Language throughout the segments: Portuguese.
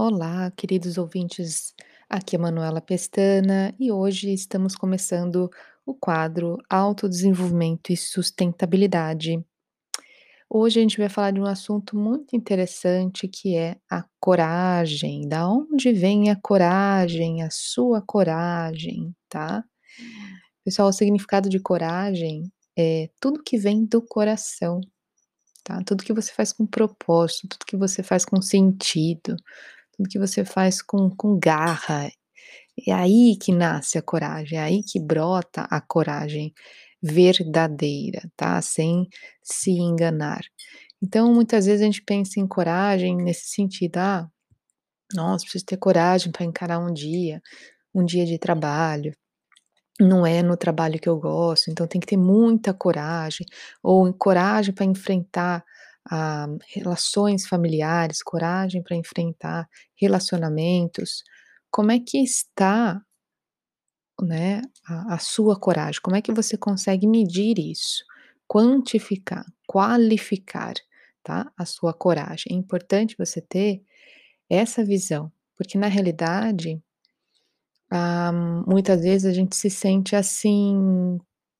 Olá, queridos ouvintes. Aqui é Manuela Pestana e hoje estamos começando o quadro Autodesenvolvimento e Sustentabilidade. Hoje a gente vai falar de um assunto muito interessante que é a coragem. Da onde vem a coragem, a sua coragem, tá? Pessoal, o significado de coragem é tudo que vem do coração, tá? Tudo que você faz com propósito, tudo que você faz com sentido, tudo que você faz com com garra. É aí que nasce a coragem, é aí que brota a coragem verdadeira, tá, sem se enganar. Então, muitas vezes a gente pensa em coragem nesse sentido: "Ah, nossa, preciso ter coragem para encarar um dia, um dia de trabalho, não é no trabalho que eu gosto, então tem que ter muita coragem", ou coragem para enfrentar, ah, relações familiares, coragem para enfrentar relacionamentos. Como é que está né, a a sua coragem? Como é que você consegue medir isso? Quantificar, qualificar, tá, a sua coragem. É importante você ter essa visão, porque na realidade, ah, muitas vezes a gente se sente assim,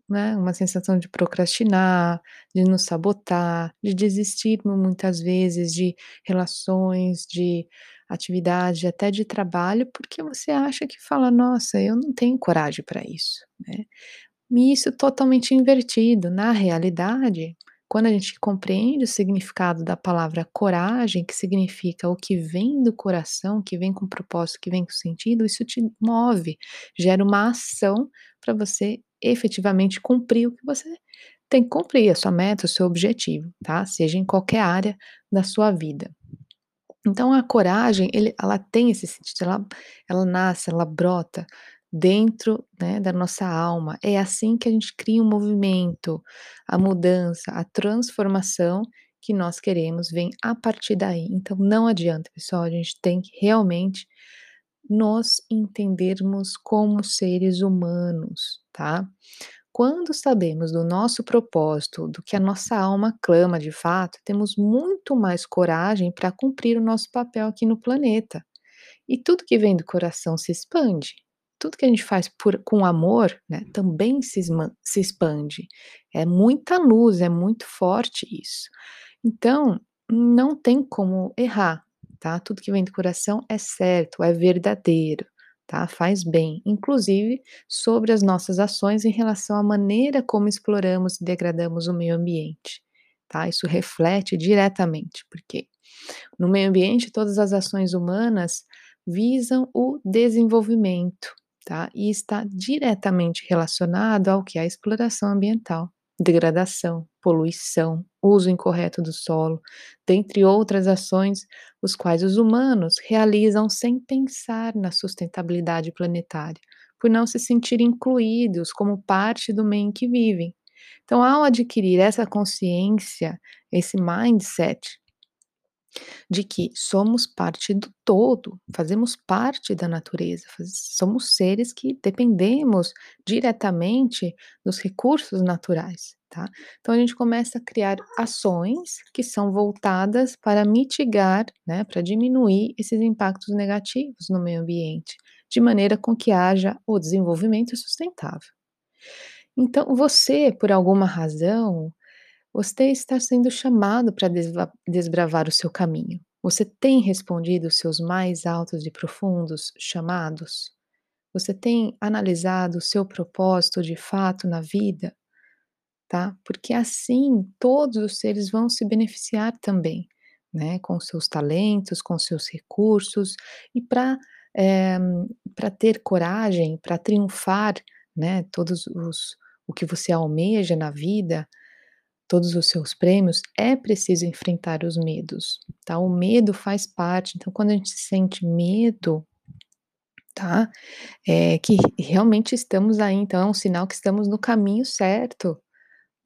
né, uma sensação de procrastinar, de nos sabotar, de desistir mu muitas vezes de relações, de atividade, até de trabalho, porque você acha que fala: "Nossa, eu não tenho coragem para isso", né. E isso totalmente invertido. Na realidade, quando a gente compreende o significado da palavra coragem, que significa o que vem do coração, que vem com propósito, que vem com sentido, isso te move, gera uma ação para você efetivamente cumprir o que você tem que cumprir, a sua meta, o seu objetivo, tá, seja em qualquer área da sua vida. Então a coragem, ele ela tem esse sentido, ela ela nasce, ela brota dentro, né, da nossa alma. É assim que a gente cria um movimento, a mudança, a transformação que nós queremos vem a partir daí. Então não adianta, pessoal, a gente tem que realmente nos entendermos como seres humanos, tá? Quando sabemos do nosso propósito, do que a nossa alma clama de fato, temos muito mais coragem para cumprir o nosso papel aqui no planeta. E tudo que vem do coração se expande. Tudo que a gente faz por com amor, né, também se se expande. É muita luz, é muito forte isso. Então, não tem como errar, tá. Tudo que vem do coração é certo, é verdadeiro, tá, faz bem, inclusive sobre as nossas ações em relação à maneira como exploramos e degradamos o meio ambiente, tá. Isso reflete diretamente, porque no meio ambiente todas as ações humanas visam o desenvolvimento, tá, e está diretamente relacionado ao que? A exploração ambiental, degradação, poluição, uso incorreto do solo, dentre outras ações, os quais os humanos realizam sem pensar na sustentabilidade planetária, por não se sentir incluídos como parte do meio em que vivem. Então, ao adquirir essa consciência, esse mindset de que somos parte do todo, fazemos parte da natureza, somos seres que dependemos diretamente dos recursos naturais, tá. Então a gente começa a criar ações que são voltadas para mitigar, né, para diminuir esses impactos negativos no meio ambiente, de maneira com que haja o desenvolvimento sustentável. Então você, por alguma razão, você está sendo chamado para desbravar o seu caminho. Você tem respondido os seus mais altos e profundos chamados? Você tem analisado o seu propósito de fato na vida? Tá? Porque assim todos os seres vão se beneficiar também, né, com seus talentos, com seus recursos e pra, eh, pra ter coragem, pra triunfar, né, todos os o que você almeja na vida, todos os seus prêmios, é preciso enfrentar os medos, tá? O medo faz parte, então quando a gente sente medo, tá, é que realmente estamos aí, então é um sinal que estamos no caminho certo,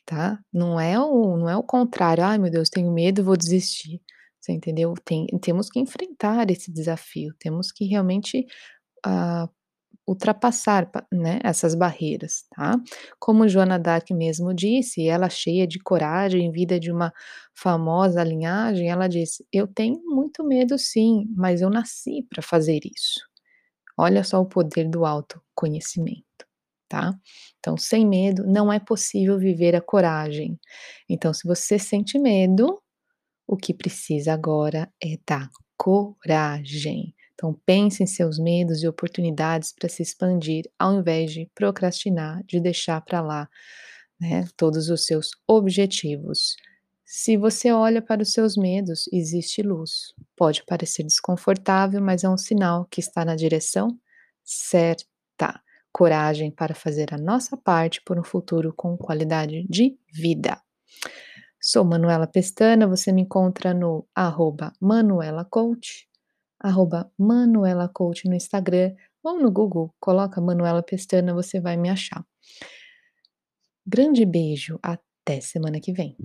tá? Não é o não é o contrário: "Ai meu Deus, tenho medo, vou desistir", você entendeu? Tem temos que enfrentar esse desafio, temos que realmente, ah, ultrapassar pa né, essas barreiras, tá. Como Joana d'Arc mesmo disse, ela cheia de coragem, vinda de uma famosa linhagem, ela disse: "Eu tenho muito medo sim, mas eu nasci para fazer isso". Olha só o poder do autoconhecimento, tá. Então sem medo não é possível viver a coragem. Então se você sente medo, o que precisa agora é da coragem. Então pense em seus medos e oportunidades para se expandir, ao invés de procrastinar, de deixar para lá, né, todos os seus objetivos. Se você olha para os seus medos, existe luz. Pode parecer desconfortável, mas é um sinal que está na direção certa. Coragem para fazer a nossa parte por um futuro com qualidade de vida. Sou Manuela Pestana, você me encontra no arroba Manuela Coach, arroba Manuela Coach no Instagram ou no Google, coloca Manuela Pestana, você vai me achar. Grande beijo, até semana que vem.